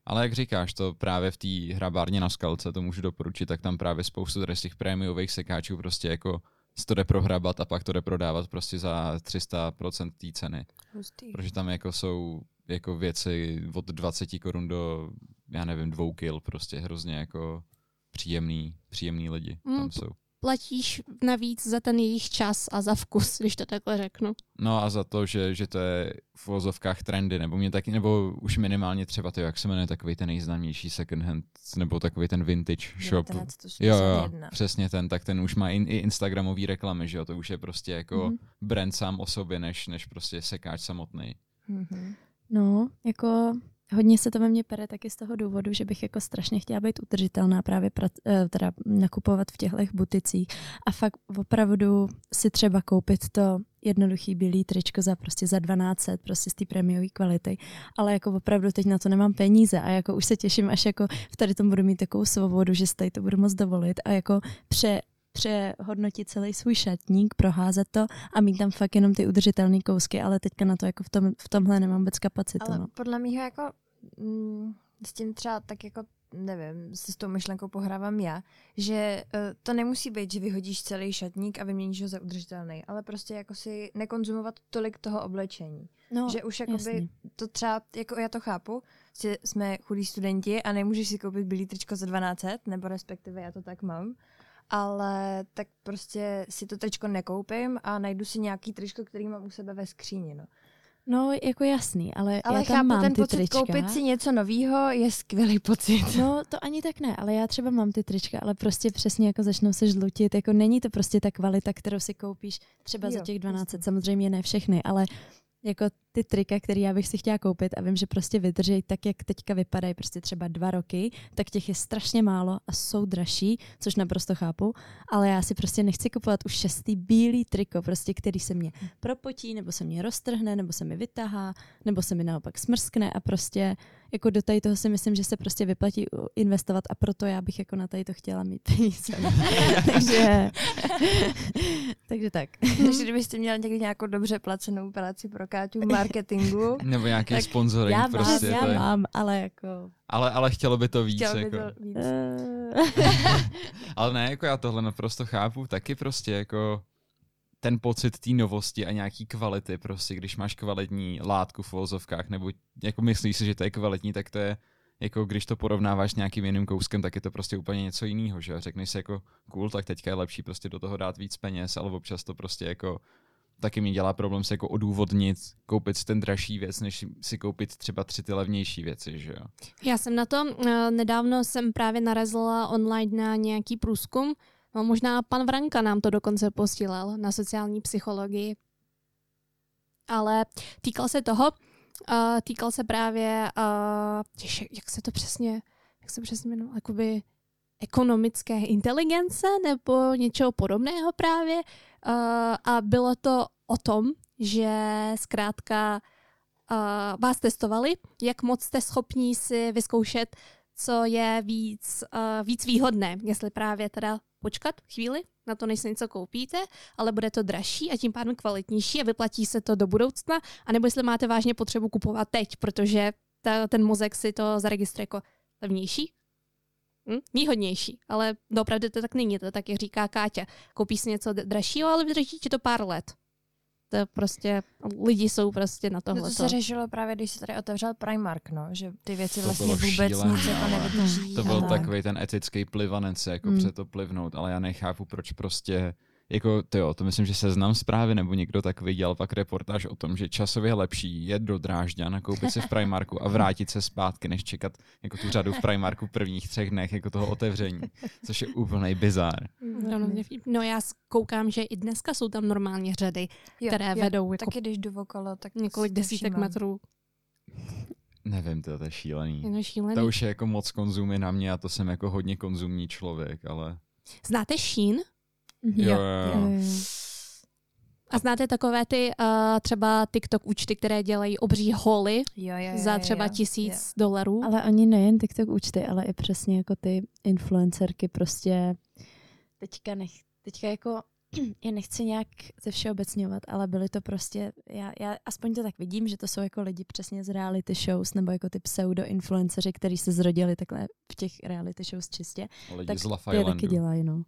Ale jak říkáš, to právě v té hrabárně na skalce, to můžu doporučit, tak tam právě spoustu tady z těch prémiových sekáčů prostě jako to jde prohrabat a pak to jde prodávat prostě za 300% té ceny. Hustý. Protože tam jako jsou jako věci od 20 korun do, já nevím, dvou kil, prostě hrozně jako příjemný, příjemný lidi Mm, tam jsou. Platíš navíc za ten jejich čas a za vkus, když to takhle řeknu. No a za to, že, že to je v vozovkách trendy, nebo mě taky, nebo už minimálně třeba to, jak se jmenuje takový ten nejznámější second hand, nebo takový ten vintage shop. 1981. Jo, jo, přesně ten, tak ten už má in, i Instagramový reklamy, že jo, to už je prostě jako Mhm. brand sám o sobě, než, než prostě sekáč samotný. Mhm. No, jako hodně se to ve mně pere taky z toho důvodu, že bych jako strašně chtěla být udržitelná, právě pra, eh, teda nakupovat v těchto buticích a fakt opravdu si třeba koupit to jednoduchý bílý tričko za prostě za 1200, prostě z té prémiové kvality, ale jako opravdu teď na to nemám peníze a jako už se těším, až jako v tady tom budu mít takovou svobodu, že si tady to budu moc dovolit a jako pře, přehodnotit celý svůj šatník, proházet to a mít tam fakt jenom ty udržitelné kousky, ale teďka na to jako v, tom, v tomhle nemám vůbec kapacitu. Ale no. podle mého jako mm, s tím třeba tak jako nevím, si s tou myšlenkou pohrávám já, že uh, to nemusí být, že vyhodíš celý šatník a vyměníš ho za udržitelný, ale prostě jako si nekonzumovat tolik toho oblečení. no že už jakoby jasně. to třeba, jako já to chápu, že jsme chudí studenti a nemůžeš si koupit bílý tričko za 1200, nebo respektive já to tak mám, ale tak prostě si to tričko nekoupím a najdu si nějaký tričko, který mám u sebe ve skříni. No. No, jako jasný, ale, Ale já tam chápu, mám ten ty pocit trička. koupit si něco nového je skvělý pocit. No, to ani tak ne, ale já třeba mám ty trička, ale prostě přesně jako začnou se žlutit, jako není to prostě ta kvalita, kterou si koupíš třeba za Jo, těch 12, jasně. samozřejmě ne všechny, ale jako ty trika, které já bych si chtěla koupit a vím, že prostě vydrží tak, jak teďka vypadají prostě třeba dva roky, tak těch je strašně málo a jsou dražší, což naprosto chápu, ale já si prostě nechci kupovat už šestý bílý triko, prostě který se mě propotí, nebo se mě roztrhne, nebo se mi vytahá, nebo se mi naopak smrskne a prostě jako do tady toho si myslím, že se prostě vyplatí investovat a proto já bych jako na tady to chtěla mít peníze. takže, takže tak. Takže kdybyste měla někdy nějakou dobře placenou práci pro Káťu v marketingu, Nebo nějaký sponsoring já mám, prostě. já to je, mám, ale jako... ale, ale chtělo by to víc. chtěla by jako. to víc. Ale ne, jako já tohle naprosto chápu, taky prostě jako ten pocit té novosti a nějaký kvality prostě, když máš kvalitní látku v vozovkách, nebo jako myslíš si, že to je kvalitní, tak to je jako když to porovnáváš s nějakým jiným kouskem, tak je to prostě úplně něco jiného, že řekneš si jako cool, tak teďka je lepší prostě do toho dát víc peněz, ale občas to prostě jako taky mi dělá problém se jako odůvodnit, koupit ten dražší věc, než si koupit třeba tři ty levnější věci, že jo. Já jsem na to, uh, nedávno jsem právě narazila online na nějaký průzkum, no možná pan Vranka nám to dokonce posílal na sociální psychologii, ale týkal se toho, uh, týkal se právě, uh, jak se to přesně, jak se přesně jmenuje, jakoby ekonomické inteligence nebo něčeho podobného právě. Uh, a bylo to o tom, že zkrátka uh, vás testovali, jak moc jste schopní si vyzkoušet, co je víc, uh, víc výhodné, jestli právě teda počkat chvíli na to, než se něco koupíte, ale bude to dražší a tím pádem kvalitnější a vyplatí se to do budoucna, anebo jestli máte vážně potřebu kupovat teď, protože ta, ten mozek si to zaregistruje jako levnější, hm? výhodnější, ale opravdu to tak není, to tak, jak říká Káťa. Koupíš si něco dražšího, ale vydrží ti to pár let. To prostě, lidi jsou prostě na tohle. No to se řešilo právě, když se tady otevřel Primark, no, že ty věci To vlastně vůbec šílený, nic jako nevydrží. To byl a- takový ten etický plivanec, jako Mm. mm. to plivnout, ale já nechápu, proč prostě jako ty jo, to myslím, že seznam zprávy nebo někdo takový dělal pak reportáž o tom, že časově je lepší jet do Drážďa, nakoupit si v Primarku a vrátit se zpátky, než čekat jako tu řadu v Primarku v prvních třech dnech jako toho otevření, což je úplný bizár. No, no, no já koukám, že i dneska jsou tam normálně řady, Jo, které jo, vedou jako Taky když jdu okolo, tak několik to desítek metrů. Nevím, to, to je šílený. Je to šílený. To už je jako moc konzumy na mě a to jsem jako hodně konzumní člověk, ale Znáte Shein? Mhm. jo, Jo, jo, jo. A znáte takové ty uh, třeba TikTok účty, které dělají obří holy Jo, jo, jo, za třeba jo, tisíc jo. dolarů? Ale oni nejen TikTok účty, ale i přesně jako ty influencerky prostě teďka, nech, teďka jako je nechci nějak ze všeobecňovat, ale byly to prostě, já, já aspoň to tak vidím, že to jsou jako lidi přesně z reality shows, nebo jako ty pseudo-influenceři, kteří se zrodili takhle v těch reality shows čistě, lidi tak z Love ty je taky dělají, no.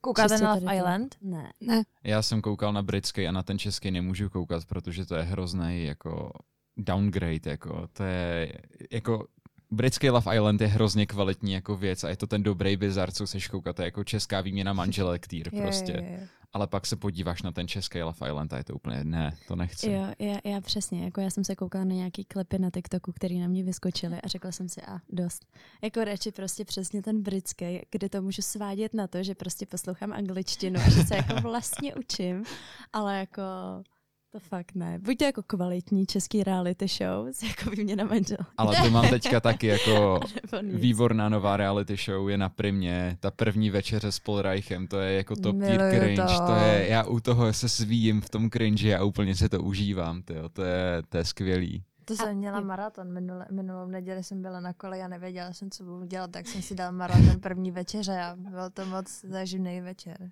Koukáte na Love. Island? Ne. Ne. Já jsem koukal na britský a na ten český nemůžu koukat, protože to je hrozný jako downgrade, jako to je jako britský Love Island je hrozně kvalitní jako věc a je to ten dobrý bizar, co seš koukat, to je jako česká výměna manželek týr prostě. jo, jo. Ale pak se podíváš na ten český Love Island a je to úplně, ne, to nechci. Jo, já, já přesně, jako já jsem se koukala na nějaký klipy na TikToku, který na mě vyskočily a řekla jsem si, a dost. Jako radši prostě přesně ten britský, kde to můžu svádět na to, že prostě poslouchám angličtinu a že se jako vlastně učím, ale jako to fakt ne. Buď to jako kvalitní český reality show, jako výměna manžel. Ale to mám teďka taky jako výborná nová reality show je na primě, ta první večeře s Polreichem, to je jako top tier cringe, to. to je, já u toho se svíjím v tom cringe a úplně se to užívám, tyjo, to je, to je skvělý. To jsem měla maraton. Minule, minulou neděli jsem byla na kole a nevěděla jsem, co budu dělat, tak jsem si dal maraton první večeře a byl to moc zaživný večer.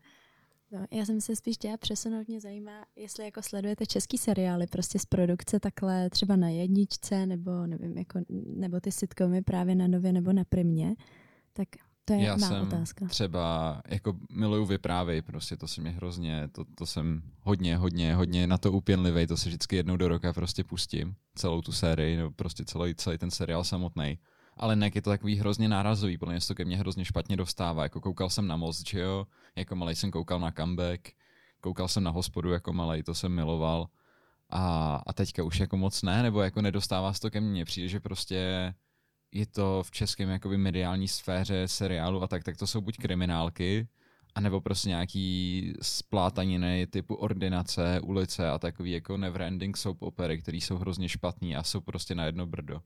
No, já jsem se spíš chtěla přesunout, mě zajímá, jestli jako sledujete český seriály prostě z produkce takhle třeba na jedničce, nebo nevím, jako, nebo ty sitcomy právě na nově nebo na primě, tak to je Já má jsem otázka. třeba, jako miluju vyprávej, prostě to se mě hrozně, to, to jsem hodně, hodně, hodně na to upěnlivý, to se vždycky jednou do roka prostě pustím, celou tu sérii, nebo prostě celý, celý ten seriál samotný. Ale ne, je to takový hrozně nárazový, podle mě se to ke mně hrozně špatně dostává, jako koukal jsem na Most, že jo, jako malý jsem koukal na Comeback, koukal jsem na hospodu jako malý, to jsem miloval. A, a teďka už jako moc ne, nebo jako nedostává se to ke mně. Přijde, že prostě je to v českém jakoby mediální sféře seriálu a tak, tak to jsou buď kriminálky, anebo prostě nějaký splátaniny typu ordinace, ulice a takový jako neverending soap opery, který jsou hrozně špatný a jsou prostě na jedno brdo.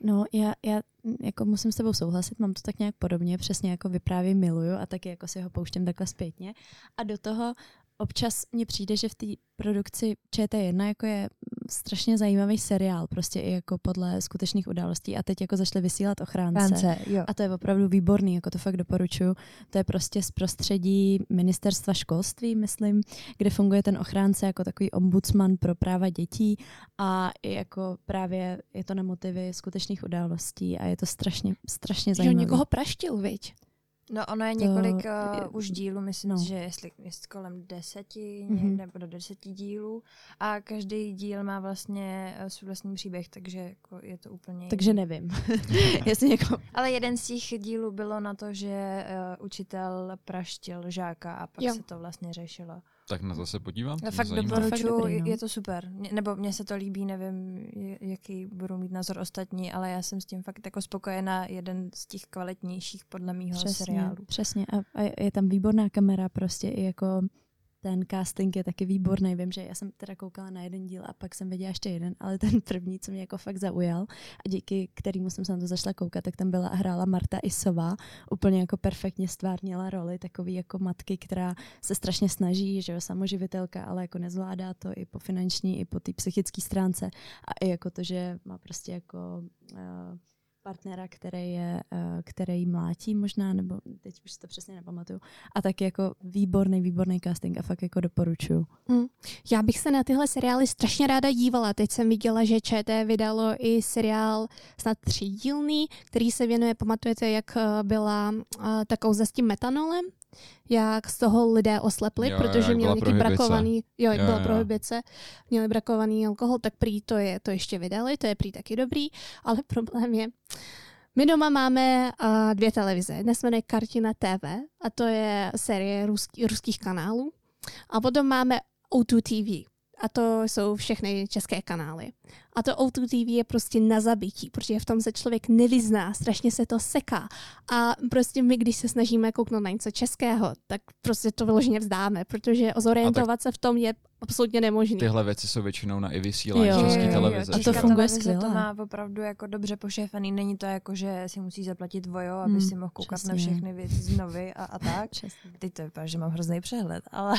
No, já, já mm, jako musím s tebou souhlasit, mám to tak nějak podobně, přesně jako vyprávě miluju a taky jako si ho pouštím takhle zpětně. A do toho občas mně přijde, že v té produkci ČT1 jako je mm, strašně zajímavý seriál, prostě i jako podle skutečných událostí a teď jako zašli vysílat ochránce. jo. A to je opravdu výborný, jako to fakt doporučuju. To je prostě z prostředí ministerstva školství, myslím, kde funguje ten ochránce jako takový ombudsman pro práva dětí a i jako právě je to na motivy skutečných událostí a je to strašně, strašně zajímavé. někoho praštil, viď? No ono je To několik je- uh, už dílů, myslím, no. že jestli, jestli kolem deseti Mhm. mm-hmm. nebo do deseti dílů a každý díl má vlastně uh, svůj vlastní příběh, takže jako je to úplně Takže jiný. nevím. Jestli někoho... Ale jeden z těch dílů bylo na to, že uh, učitel praštil žáka a pak jo. se to vlastně řešilo. Tak na to se podívám. No, to fakt doporučuji, dobrý, no. je to super. Nebo mně se to líbí, nevím, jaký budou mít názor ostatní, ale já jsem s tím fakt jako spokojená. Jeden z těch kvalitnějších podle mýho Přesně, seriálu. přesně. A, a je tam výborná kamera prostě i jako ten casting je taky výborný. Vím, že já jsem teda koukala na jeden díl a pak jsem viděla ještě jeden, ale ten první, co mě jako fakt zaujal a díky kterému jsem se na to zašla koukat, tak tam byla a hrála Marta Isová. Úplně jako perfektně stvárnila roli takový jako matky, která se strašně snaží, že jo, samoživitelka, ale jako nezvládá to i po finanční, i po té psychické stránce a i jako to, že má prostě jako uh, partnera, který je, uh, který mlátí možná, nebo teď už si to přesně nepamatuju. A taky jako výborný, výborný casting a fakt jako doporučuju. Já bych se na tyhle seriály strašně ráda dívala. Teď jsem viděla, že ČT vydalo i seriál snad třídílný, který se věnuje, pamatujete, jak eh, byla uh, ta kauza s tím metanolem? Jak z toho lidé oslepli, Jo, protože jak měli brakovaný, jo, jak Jo, byla jo. prohibice, měli brakovaný alkohol, tak prý to je, to ještě vydali, to je prý taky dobrý, ale problém je, my doma máme uh, dvě televize. Jedna se jmenuje Kartina TV a to je série ruský, ruských kanálů. A potom máme O2 TV. A to jsou všechny české kanály. A to O2 TV je prostě na zabití, protože v tom se člověk nevyzná, strašně se to seká. A prostě my, když se snažíme kouknout na něco českého, tak prostě to vyloženě vzdáme, protože zorientovat se v tom je absolutně nemožný. Tyhle věci jsou většinou na i vysílání Jo, české jo, jo, televize. a to jo? Funguje televize skvěle. To má opravdu jako dobře pošéfaný. Není to jako, že si musí zaplatit vojo, aby Hmm, si mohl koukat na přesně. všechny věci znovy a, a tak. Přesně. Teď to vypadá, že mám hrozný přehled, ale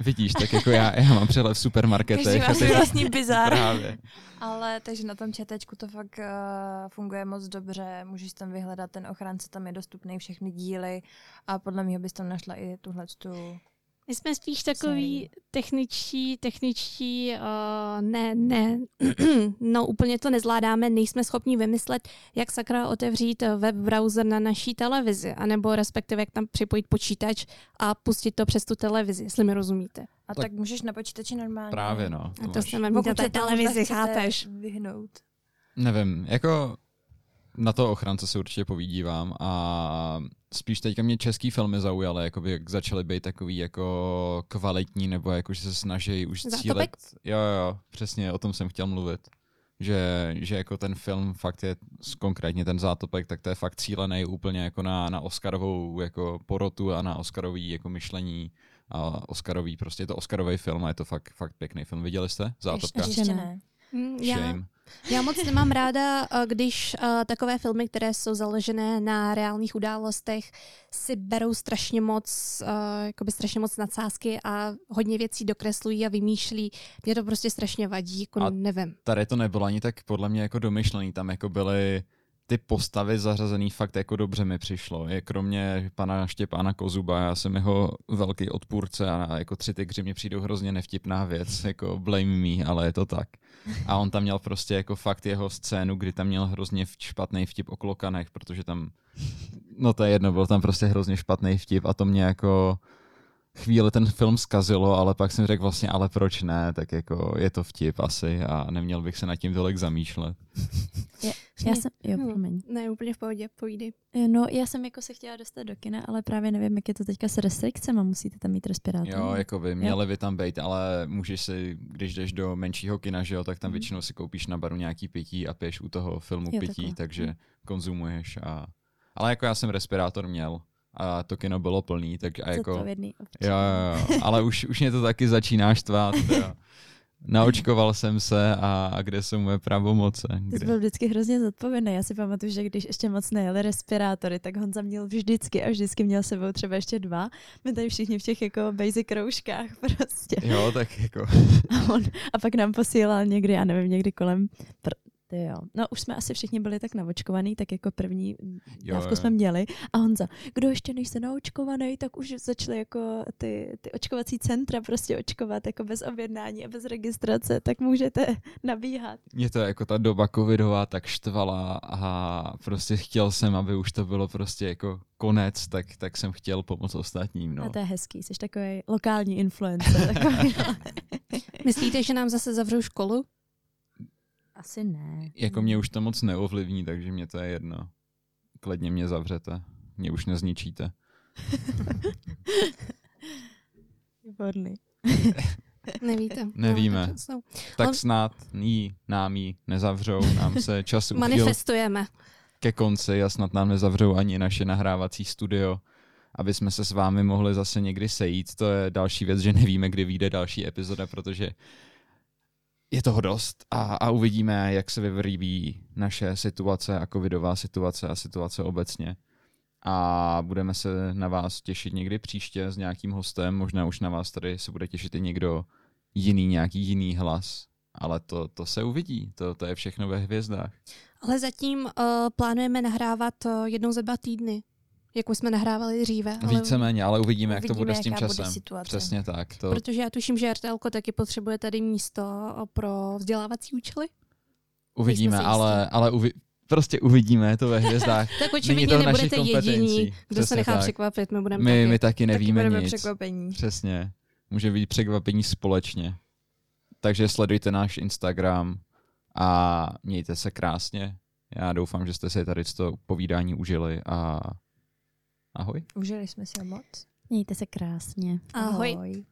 Vidíš, tak jako já, já mám přehled v supermarketech. každý má a svůj vlastní bizar. Právě. Ale takže na tom četečku to fakt uh, funguje moc dobře, můžeš tam vyhledat ten ochránce, tam je dostupný všechny díly. A podle mě bys tam našla i tuhle tu My jsme spíš takový sérii. techničtí, techničtí, uh, ne, ne, no úplně to nezvládáme, nejsme schopni vymyslet, jak sakra otevřít web browser na naší televizi, anebo respektive jak tam připojit počítač a pustit to přes tu televizi, jestli mi rozumíte. A Tak- tak, můžeš na počítači normálně. Právě no. A to máš- jsme mít na se televizi, chápeš? vyhnout. Nevím, jako na to ochránce se určitě povídívám a spíš teďka mě český filmy zaujaly, jakoby jak začaly být takový jako kvalitní, nebo jako, že se snaží už cílet. Jo, jo, přesně, o tom jsem chtěl mluvit. Že, že jako ten film fakt je, konkrétně ten zátopek, tak to je fakt cílený úplně jako na, na Oscarovou jako porotu a na Oscarový jako myšlení a Oscarový, prostě je to Oscarový film a je to fakt, fakt pěkný film. Viděli jste? Zátopka? Ještě, ještě ne. Mm, Já, Shame. já moc nemám ráda, eh, když eh, takové filmy, které jsou založené na reálných událostech, si berou strašně moc, jakoby strašně moc nadsázky a hodně věcí dokreslují a vymýšlí. Mě to prostě strašně vadí, jako A- nevím. tady to nebylo ani tak podle mě jako domyšlený, tam jako byly ty postavy zařazený fakt jako dobře mi přišlo. Je kromě pana Štěpána Kozuba, já jsem jeho velký odpůrce a jako tři tygři mě přijdou hrozně nevtipná věc, jako blame me, ale je to tak. A on tam měl prostě jako fakt jeho scénu, kdy tam měl hrozně špatný vtip o klokanech, protože tam, no to je jedno, byl tam prostě hrozně špatný vtip a to mě jako chvíli ten film zkazilo, ale pak jsem řekl vlastně, ale proč ne, tak jako je to vtip asi a neměl bych se nad tím tolik zamýšlet. Já jsem, jo, No. promiň. Ne, úplně v pohodě, povídej. No, já jsem jako se chtěla dostat do kina, ale právě nevím, jak je to teďka s restrikcemi, musíte tam mít respirátor. Jo, jako by měli by tam být, ale můžeš si, když jdeš do menšího kina, že jo, tak tam Mhm. většinou si koupíš na baru nějaký pití a piješ u toho filmu Jo, pití, takhle. takže Mhm. konzumuješ a... Ale jako já jsem respirátor měl a to kino bylo plný, tak a jako... Zodpovědný občan. Jo, jo, jo, ale už, už mě to taky začíná štvát. Naočkoval jsem se a, a kde jsou moje pravomoce? Ty Kde? byl vždycky hrozně zodpovědný. Já si pamatuju, že když ještě moc nejeli respirátory, tak Honza měl vždycky a vždycky měl s sebou třeba ještě dva. My tady všichni v těch jako basic rouškách prostě. Jo, tak jako... A, on, a pak nám posílal někdy, já nevím, někdy kolem pr- Ty jo. No už jsme asi všichni byli tak naočkovaný, tak jako první Jo, dávku jo. jsme měli. A Honza, kdo ještě nejste naočkovaný, tak už začaly jako ty, ty očkovací centra prostě očkovat jako bez objednání a bez registrace, tak můžete nabíhat. Mě to jako ta doba covidová tak štvala a prostě chtěl jsem, aby už to bylo prostě jako konec, tak, tak jsem chtěl pomoct ostatním. No. A No. to je hezký, jsi takový lokální influencer. Takový. Myslíte, že nám zase zavřou školu? Asi ne. Jako mě už to moc neovlivní, takže mě to je jedno. Kledně mě zavřete, mě už nezničíte. Výborný. Nevíte. Nevíme. Tak snad jí, nám jí nezavřou, nám se čas uchyl Manifestujeme. ke konci a snad nám nezavřou ani naše nahrávací studio, aby jsme se s vámi mohli zase někdy sejít. To je další věc, že nevíme, kdy vyjde další epizoda, protože je toho dost a, a uvidíme, jak se vyvrýví naše situace a covidová situace a situace obecně. A budeme se na vás těšit někdy příště s nějakým hostem, možná už na vás tady se bude těšit i někdo jiný, nějaký jiný hlas, ale to, to se uvidí, to, to je všechno ve hvězdách. Ale zatím uh, plánujeme nahrávat uh, jednou za dva týdny, jako jsme nahrávali dříve. Ale Víceméně, ale uvidíme, jak to Uvidíme, bude s tím bude časem. situace. Přesně tak. To Protože já tuším, že RTL taky potřebuje tady místo pro vzdělávací účely. uvidíme, ale, ale uvi, prostě uvidíme to ve hvězdách. Tak Není to v našich nebudete jediní, kdo se Přesně nechá tak. překvapit. My budeme My, taky. my taky nevíme Taky nic. překvapení. Přesně. Může být překvapení společně. Takže sledujte náš Instagram a mějte se krásně. Já doufám, že jste si tady to povídání užili a ahoj. Užili jsme si ho moc. Mějte se krásně. Ahoj. Ahoj.